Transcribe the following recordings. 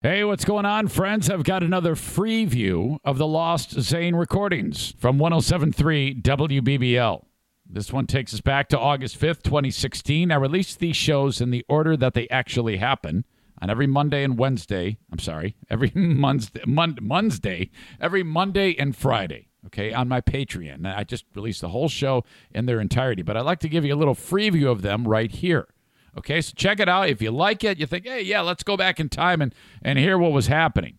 Hey, what's going on, friends? I've got another free view of the Lost Zane recordings from 1073 WBBL. This one takes us back to August 5th, 2016. I released these shows in the order that they actually happen on every Monday and Wednesday. I'm sorry, every Monday, Monday, every Monday and Friday. Okay, on my Patreon. I just released the whole show in their entirety, but I'd like to give you a little free view of them right here. Okay, so check it out. If you like it, you think, hey, yeah, let's go back in time and, and hear what was happening.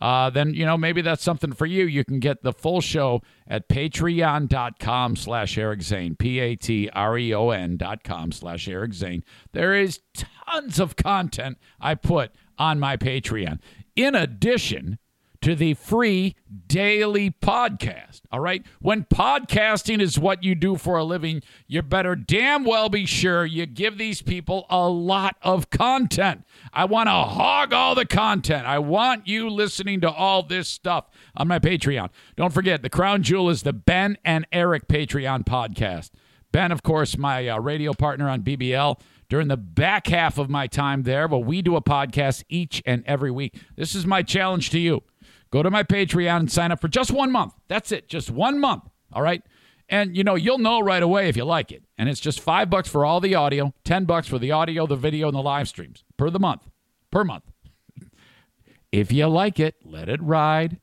Uh, then, you know, maybe that's something for you. You can get the full show at patreon.com slash Eric Zane, P-A-T-R-E-O-N dot com slash Eric Zane. There is tons of content I put on my Patreon. In addition to the free daily podcast. All right. When podcasting is what you do for a living, you better damn well be sure you give these people a lot of content. I want to hog all the content. I want you listening to all this stuff on my Patreon. Don't forget, the crown jewel is the Ben and Eric Patreon podcast. Ben, of course, my uh, radio partner on BBL during the back half of my time there, but we do a podcast each and every week. This is my challenge to you. Go to my Patreon and sign up for just one month. That's it, just one month. All right. And you know, you'll know right away if you like it. And it's just five bucks for all the audio, 10 bucks for the audio, the video, and the live streams per the month. Per month. if you like it, let it ride.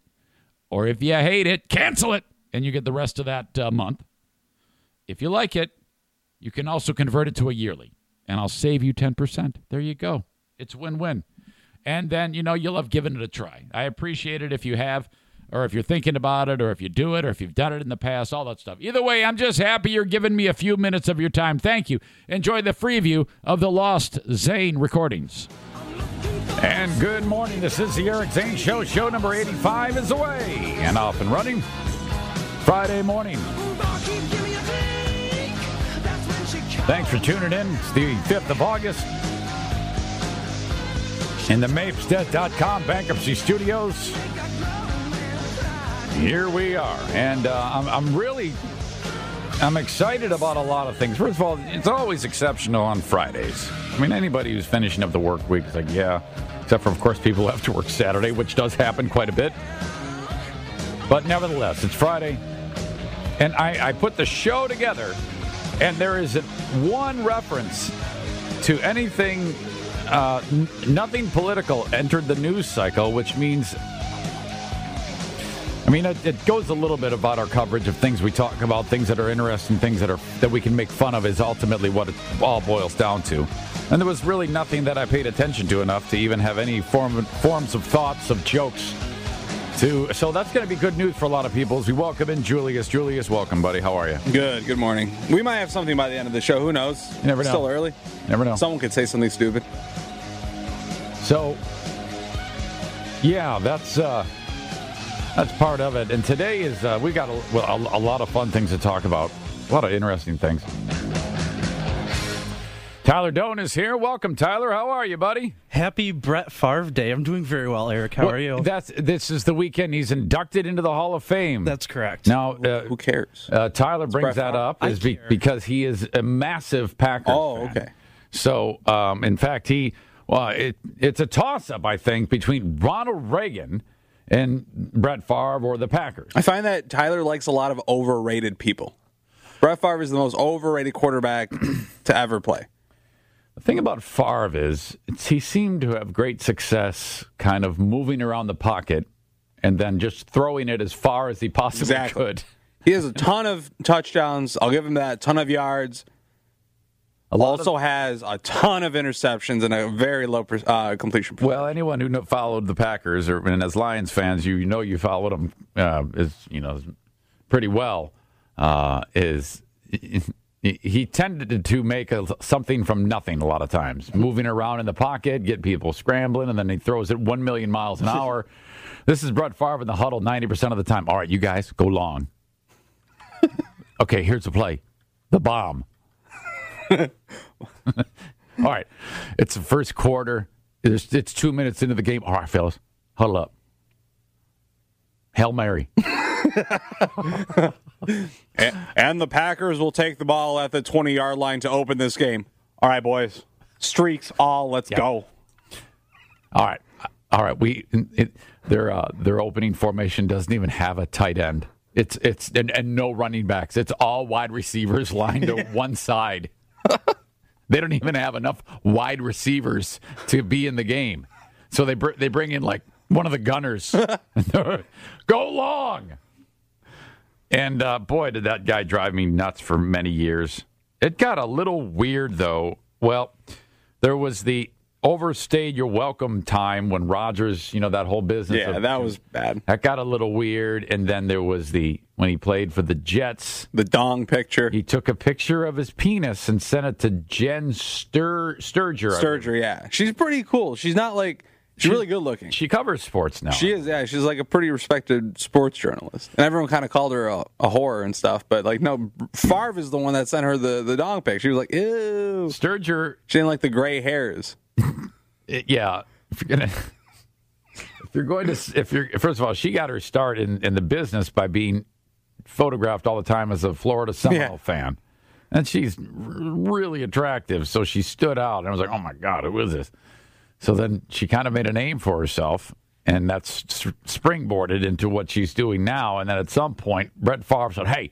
Or if you hate it, cancel it. And you get the rest of that uh, month. If you like it, you can also convert it to a yearly. And I'll save you 10%. There you go. It's win win and then you know you'll have given it a try. I appreciate it if you have, or if you're thinking about it, or if you do it, or if you've done it in the past, all that stuff. Either way, I'm just happy you're giving me a few minutes of your time. Thank you. Enjoy the free view of the Lost Zane recordings. And good morning. This is the Eric Zane Show. Show number 85 is away and off and running. Friday morning. Thanks for tuning in. It's the 5th of August in the Mapstead.com bankruptcy studios. Here we are. And uh, I'm, I'm really I'm excited about a lot of things. First of all, it's always exceptional on Fridays. I mean, anybody who's finishing up the work week is like, yeah, except for, of course, people who have to work Saturday, which does happen quite a bit. But nevertheless, it's Friday. And I, I put the show together, and there isn't one reference to anything uh, n- nothing political entered the news cycle, which means. I mean, it, it, goes a little bit about our coverage of things we talk about, things that are interesting, things that are that we can make fun of, is ultimately what it all boils down to. And there was really nothing that I paid attention to enough to even have any form forms of thoughts of jokes. To so that's going to be good news for a lot of people. As we welcome in Julius. Julius, welcome, buddy. How are you? Good. Good morning. We might have something by the end of the show. Who knows? You never know. Still early. Never know. Someone could say something stupid. So, yeah, that's uh, that's part of it. And today is uh, we got a, well, a, a lot of fun things to talk about. A lot of interesting things. Tyler Doane is here. Welcome, Tyler. How are you, buddy? Happy Brett Favre Day. I'm doing very well, Eric. How well, are you? That's this is the weekend. He's inducted into the Hall of Fame. That's correct. Now, uh, who cares? Uh, Tyler brings that up is be, because he is a massive Packers. Oh, fan. okay. So, um, in fact, he well, it, it's a toss up, I think, between Ronald Reagan and Brett Favre or the Packers. I find that Tyler likes a lot of overrated people. Brett Favre is the most overrated quarterback to ever play. The thing about Favre is he seemed to have great success kind of moving around the pocket and then just throwing it as far as he possibly exactly. could. He has a ton of touchdowns. I'll give him that. A ton of yards also of, has a ton of interceptions and a very low uh, completion. Percentage. Well, anyone who followed the Packers or and as Lions fans, you, you know you followed them uh, is you know pretty well. Uh, is he, he tended to make a, something from nothing a lot of times, moving around in the pocket, get people scrambling, and then he throws it one million miles an hour. this is Brett Favre in the huddle ninety percent of the time. All right, you guys go long. okay, here's the play, the bomb. All right. It's the first quarter. It's, it's two minutes into the game. All right, fellas, huddle up. Hail Mary. and, and the Packers will take the ball at the 20 yard line to open this game. All right, boys. Streaks all. Let's go. All right. all right, we it, their uh, their opening formation doesn't even have a tight end. It's it's and, and no running backs. It's all wide receivers lined to one side. they don't even have enough wide receivers to be in the game. So they br- they bring in like one of the gunners. Go long. And uh, boy, did that guy drive me nuts for many years. It got a little weird though. Well, there was the overstayed your welcome time when Rodgers, you know, that whole business. Yeah, of- that was bad. that got a little weird. And then there was the when he played for the Jets, The dong picture. he took a picture of his penis and sent it to Jen Stur- Sterger. Sterger, yeah. She's pretty cool. She's not like she's really good looking. She covers sports now. She is, yeah. She's like a pretty respected sports journalist, and everyone kind of called her a, a whore and stuff. But like, no, Favre is the one that sent her the the dong pic. She was like, ew. Sterger She didn't like the gray hairs. it- yeah, if you're gonna, if you're going to, if you're first of all, she got her start in in the business by being photographed all the time as a Florida Seminole Yeah. fan, and she's r- really attractive, so she stood out. And I was like, oh my god, who is this? So then she kind of made a name for herself. And that's springboarded into what she's doing now. And then at some point, Brett Favre said, "Hey,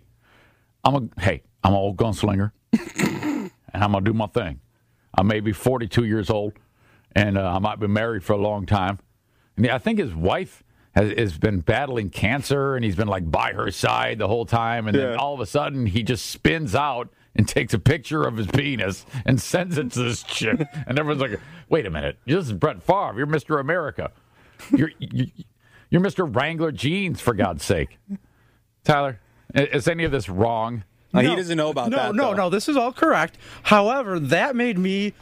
I'm a hey, I'm an old gunslinger, and I'm gonna do my thing. I may be 42 years old, and uh, I might be married for a long time. And I think his wife has, has been battling cancer, and he's been like by her side the whole time. And then all of a sudden, he just spins out and takes a picture of his penis and sends it to this chick. And everyone's like, "Wait a minute, this is Brett Favre. You're Mr. America. You're you, you're Mr. Wrangler jeans for God's sake." Tyler, is any of this wrong? Uh, no. he doesn't know about no, that. No, though. no, this is all correct. However, that made me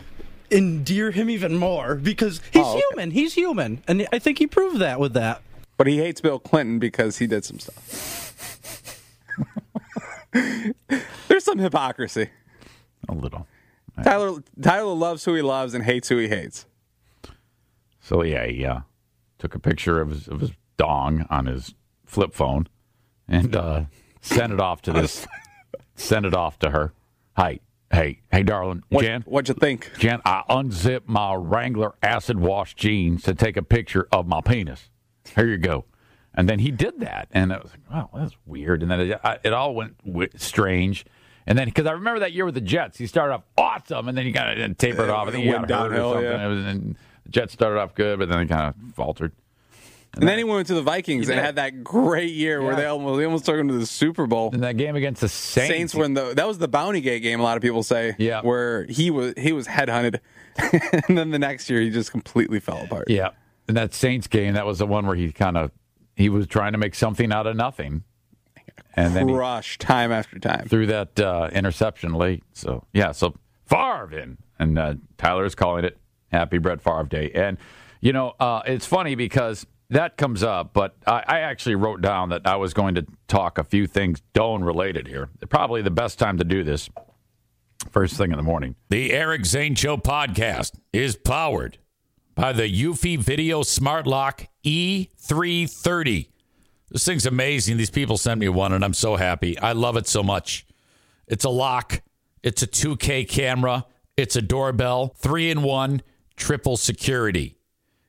endear him even more because he's Oh, okay. human. He's human, and I think he proved that with that. But he hates Bill Clinton because he did some stuff. There's some hypocrisy. A little. Tyler Tyler loves who he loves and hates who he hates. So yeah, he uh, took a picture of his, of his dong on his flip phone and uh, sent it off to this. sent it off to her. Hey, hey, hey, darling, What, Jan. what'd you think? Jan, I unzipped my Wrangler acid wash jeans to take a picture of my penis. Here you go. And then he did that, and it was like, wow, that's weird. And then it, I- it all went w- strange. And then because I remember that year with the Jets, he started off awesome, and then he kind of uh, tapered off. I think he went got hurt or downhill, something. yeah. It was, and the Jets started off good, but then they kind of faltered. And then he went to the Vikings and had that great year where they almost they almost took him to the Super Bowl. In that game against the Saints, Saints when the that was the Bounty Gate game. A lot of people say, Yeah. where he was he was headhunted, and then the next year he just completely fell apart. yeah, in that Saints game, that was the one where he kind of he was trying to make something out of nothing, and then he Rush time after time. through that uh, interception late. So yeah, so Favre in, and uh, Tyler is calling it Happy Brett Favre Day. And you know, uh, it's funny because that comes up, but I, I actually wrote down that I was going to talk a few things Doane related here. Probably the best time to do this. First thing in the morning. The Eric Zane Show podcast is powered by the Eufy Video Smart Lock E330. This thing's amazing. These people sent me one, and I'm so happy. I love it so much. It's a lock, it's a 2K camera, it's a doorbell, three in one, triple security.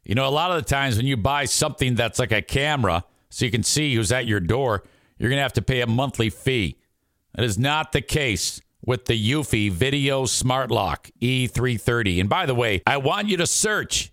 You know, a lot of the times when you buy something that's like a camera, so you can see who's at your door, you're going to have to pay a monthly fee. That is not the case with the Eufy Video Smart Lock E330. And by the way, I want you to search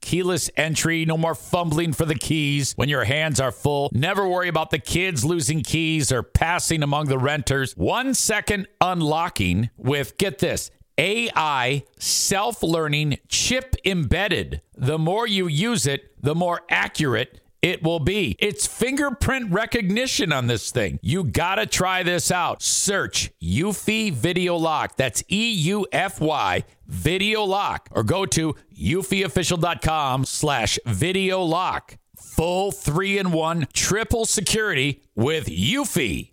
Keyless entry, no more fumbling for the keys when your hands are full. Never worry about the kids losing keys or passing among the renters. One second unlocking with, get this, AI self learning chip embedded. The more you use it, the more accurate it will be. It's fingerprint recognition on this thing. You gotta try this out. Search Eufy Video Lock. That's E U F Y Video Lock. Or go to eufyofficial.com slash video lock. full three in one triple security with Eufy.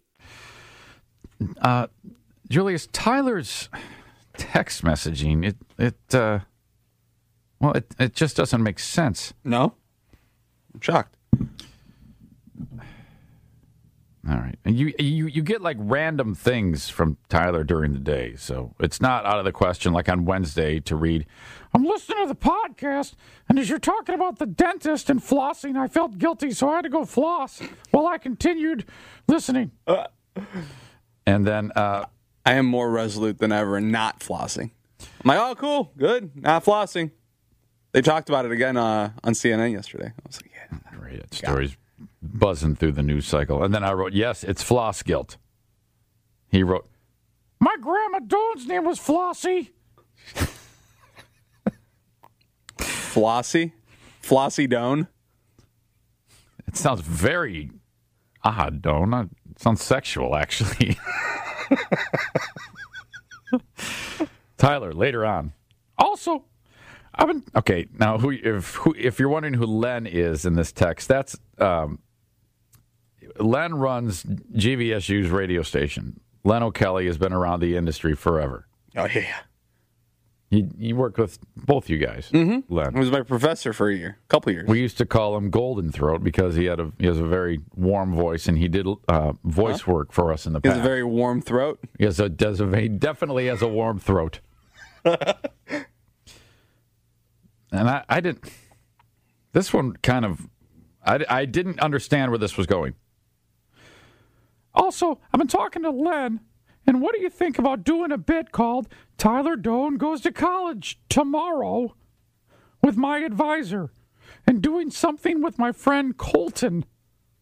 Julius Tyler's text messaging it it uh, well it it just doesn't make sense. No? I'm shocked. All right, and you you you get like random things from Tyler during the day, so it's not out of the question. Like on Wednesday to read, I'm listening to the podcast, and as you're talking about the dentist and flossing, I felt guilty, so I had to go floss while I continued listening. and then uh, I am more resolute than ever not flossing. I'm like, oh, cool, good, not flossing. They talked about it again uh, on CNN yesterday. I was like, yeah. Right, that story's buzzing through the news cycle. And then I wrote, yes, it's floss guilt. He wrote, my grandma Dawn's name was Flossie. Flossie? Flossie Doane? It sounds very odd, Dawn. It sounds sexual, actually. Tyler, later on. Also, I've been okay. Now, who if who, if you're wondering who Len is in this text, that's um, Len runs GVSU's radio station. Len O'Kelly has been around the industry forever. Oh, yeah. He, he worked with both you guys, mm-hmm. He Len. was my professor for a year, a couple years. We used to call him Golden Throat because he had a he has a very warm voice and he did uh, voice work for us in the he past. has a very warm throat. He has a, does a, he definitely has a warm throat. and I, I didn't. This one kind of, I, I didn't understand where this was going. Also, I've been talking to Len, and what do you think about doing a bit called Tyler Doane Goes to College Tomorrow with my advisor and doing something with my friend Colton,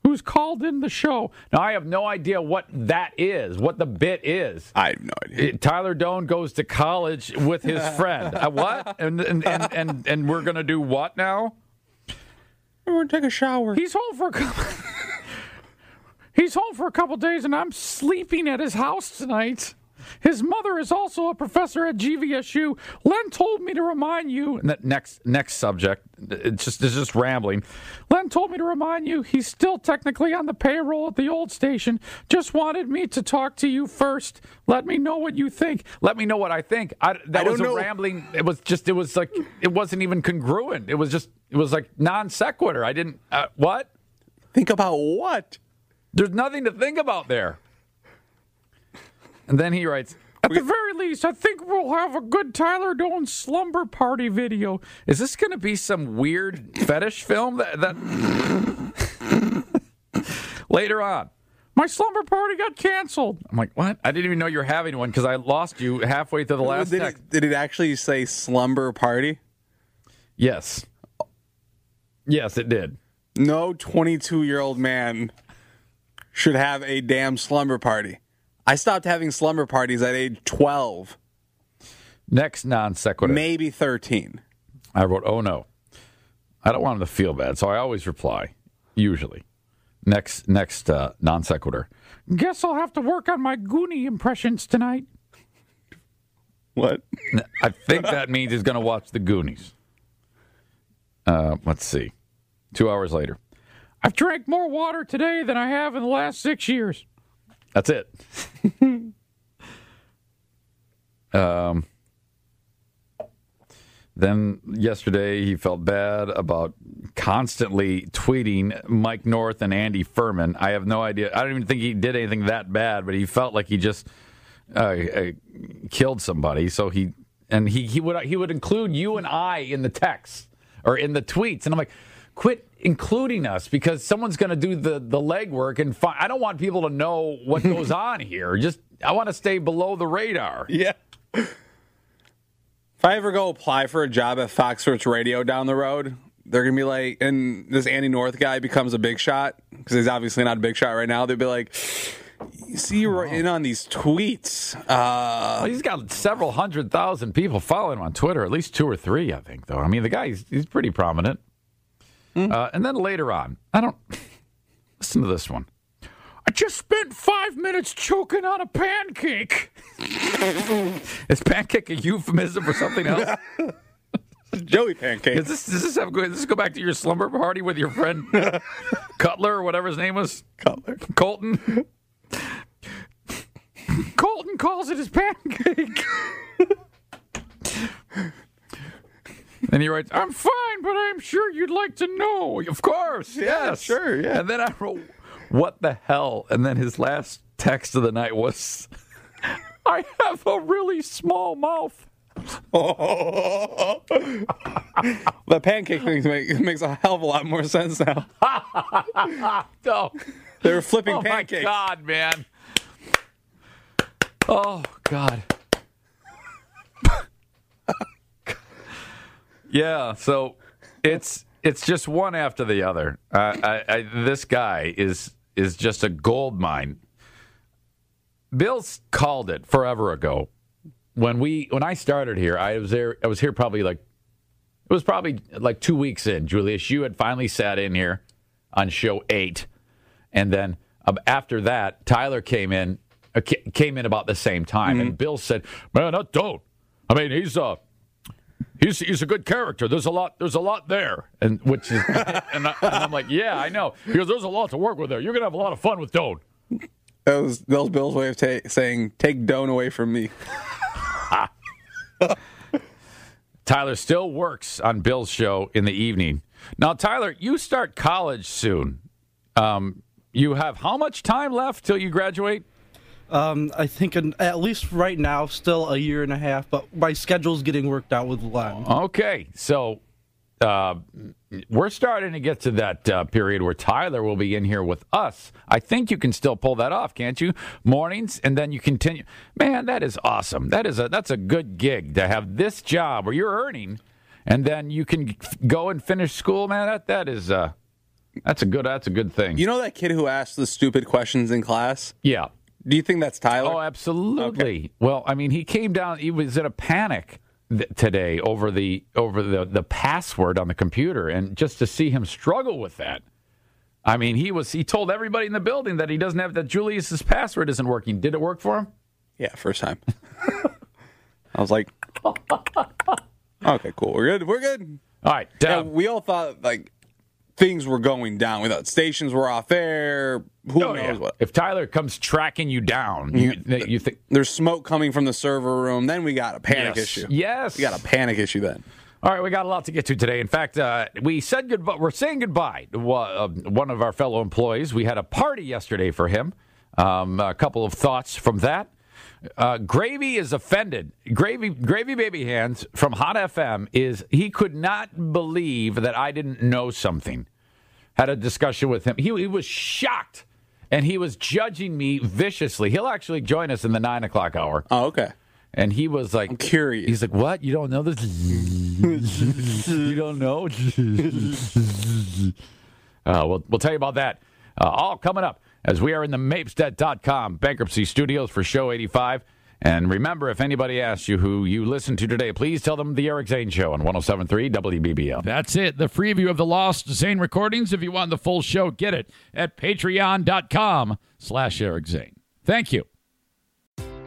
who's called in the show? Now, I have no idea what that is, what the bit is. I have no idea. It- Tyler Doane goes to college with his friend. Uh, what? And and, and and and we're gonna do what now? We're going to take a shower. He's home for a couple. He's home for a couple days, and I'm sleeping at his house tonight. His mother is also a professor at GVSU. Len told me to remind you. That next next subject, it's just it's just rambling. Len told me to remind you he's still technically on the payroll at the old station. Just wanted me to talk to you first. Let me know what you think. Let me know what I think. I, that I don't was a know. rambling. It was just. It was like it wasn't even congruent. It was just. It was like non sequitur. I didn't. Uh, what? Think about what? There's nothing to think about there. And then he writes, At the very least, I think we'll have a good Tyler Doane slumber party video. Is this going to be some weird fetish film that, that... later on? My slumber party got canceled. I'm like, what? I didn't even know you were having one because I lost you halfway through the last did, text. it, did it actually say slumber party? Yes. Yes, it did. No 22 year old man should have a damn slumber party. I stopped having slumber parties at age 12, Next non sequitur. maybe 13. I wrote, "Oh no, I don't want him to feel bad," so I always reply. Usually, next next uh, non sequitur. Guess I'll have to work on my Goonie impressions tonight. What? I think that means he's going to watch the Goonies. Uh, let's see. Two hours later, I've drank more water today than I have in the last six years. That's it. um. Then yesterday he felt bad about constantly tweeting Mike North and Andy Furman. I have no idea. I don't even think he did anything that bad, but he felt like he just uh, uh, killed somebody. So he and he he would he would include you and I in the text or in the tweets, and I'm like, quit including us because someone's going to do the the legwork and fi- I don't want people to know what goes on here. Just I want to stay below the radar. Yeah. If I ever go apply for a job at Fox Sports Radio down the road, they're gonna be like, and this Andy North guy becomes a big shot because he's obviously not a big shot right now. They'd be like, "You see, you're in on these tweets." Uh, Well, he's got several hundred thousand people following him on Twitter, at least two or three, I think. Though I mean, the guy he's, he's pretty prominent. Uh, and then later on, I don't listen to this one. I just spent five minutes choking on a pancake. Is pancake a euphemism for something else? Joey pancake. Does this, does this have does this go back to your slumber party with your friend Cutler or whatever his name was? Cutler. Colton. Colton calls it his pancake. And he writes, "I'm fine, but I'm sure you'd like to know." Of course, yes, sure, yeah. And then I wrote, "What the hell?" And then his last text of the night was, "I have a really small mouth." the pancake thing make, makes a hell of a lot more sense now. Oh, They were flipping pancakes. oh my pancakes. God, man. Oh God. Yeah, so it's it's just one after the other. Uh, I, I, this guy is is just a gold mine. Bill's called it forever ago. When we when I started here, I was there. I was here probably like it was probably like two weeks in. Julius, you had finally sat in here on show eight, and then uh, after that, Tyler came in uh, came in about the same time, and Bill said, "Man, that don't. I mean, he's uh he's he's a good character. There's a lot there's a lot there, and which is and, I, and I'm like, yeah, I know because there's a lot to work with there. You're gonna have a lot of fun with Doane. That was that was Bill's way of ta- saying, "Take Doane away from me." Tyler still works on Bill's show in the evening. Now, Tyler, you start college soon. Um, you have how much time left till you graduate? Um, I think in, at least right now, still a year and a half, but my schedule's getting worked out with Len. Okay, so uh, we're starting to get to that uh, period where Tyler will be in here with us. I think you can still pull that off, can't you? Mornings, and then you continue. Man, that is awesome. That is a that's a good gig to have this job where you're earning, and then you can f- go and finish school. Man, that that is uh, that's a good that's a good thing. You know that kid who asked the stupid questions in class? yeah. Do you think that's Tyler? Oh, absolutely. Well, I mean, he came down. He was in a panic th- today over the over the the password on the computer, and just to see him struggle with that. I mean, he was. He told everybody in the building that he doesn't have that Julius's password isn't working. Did it work for him? yeah, first time. I was like, "Okay, cool. We're good. We're good." All right. Yeah, we all thought like things were going down. We thought stations were off air. Who oh, knows yeah. what? If Tyler comes tracking you down, you, you think There's smoke coming from the server room. Then we got a panic yes, issue. Yes. We got a panic issue then. All right, we got a lot to get to today. In fact, uh, we said goodbye. We're saying goodbye to uh, one of our fellow employees. We had a party yesterday for him. Um, a couple of thoughts from that. Uh, Gravy is offended. Gravy, Gravy Baby Hands from Hot FM is he could not believe that I didn't know something. Had a discussion with him. He, he was shocked, and he was judging me viciously. He'll actually join us in the nine o'clock hour. Oh, okay. And he was like, I'm curious. He's like, what? You don't know this? you don't know? uh, we'll, we'll tell you about that. Uh, all coming up as we are in the Mapstead.com bankruptcy studios for show 85. And remember, if anybody asks you who you listen to today, please tell them the Eric Zane Show on 1073 WBBL. That's it. The free view of the Lost Zane recordings. If you want the full show, get it at patreon.com slash Eric Zane. Thank you.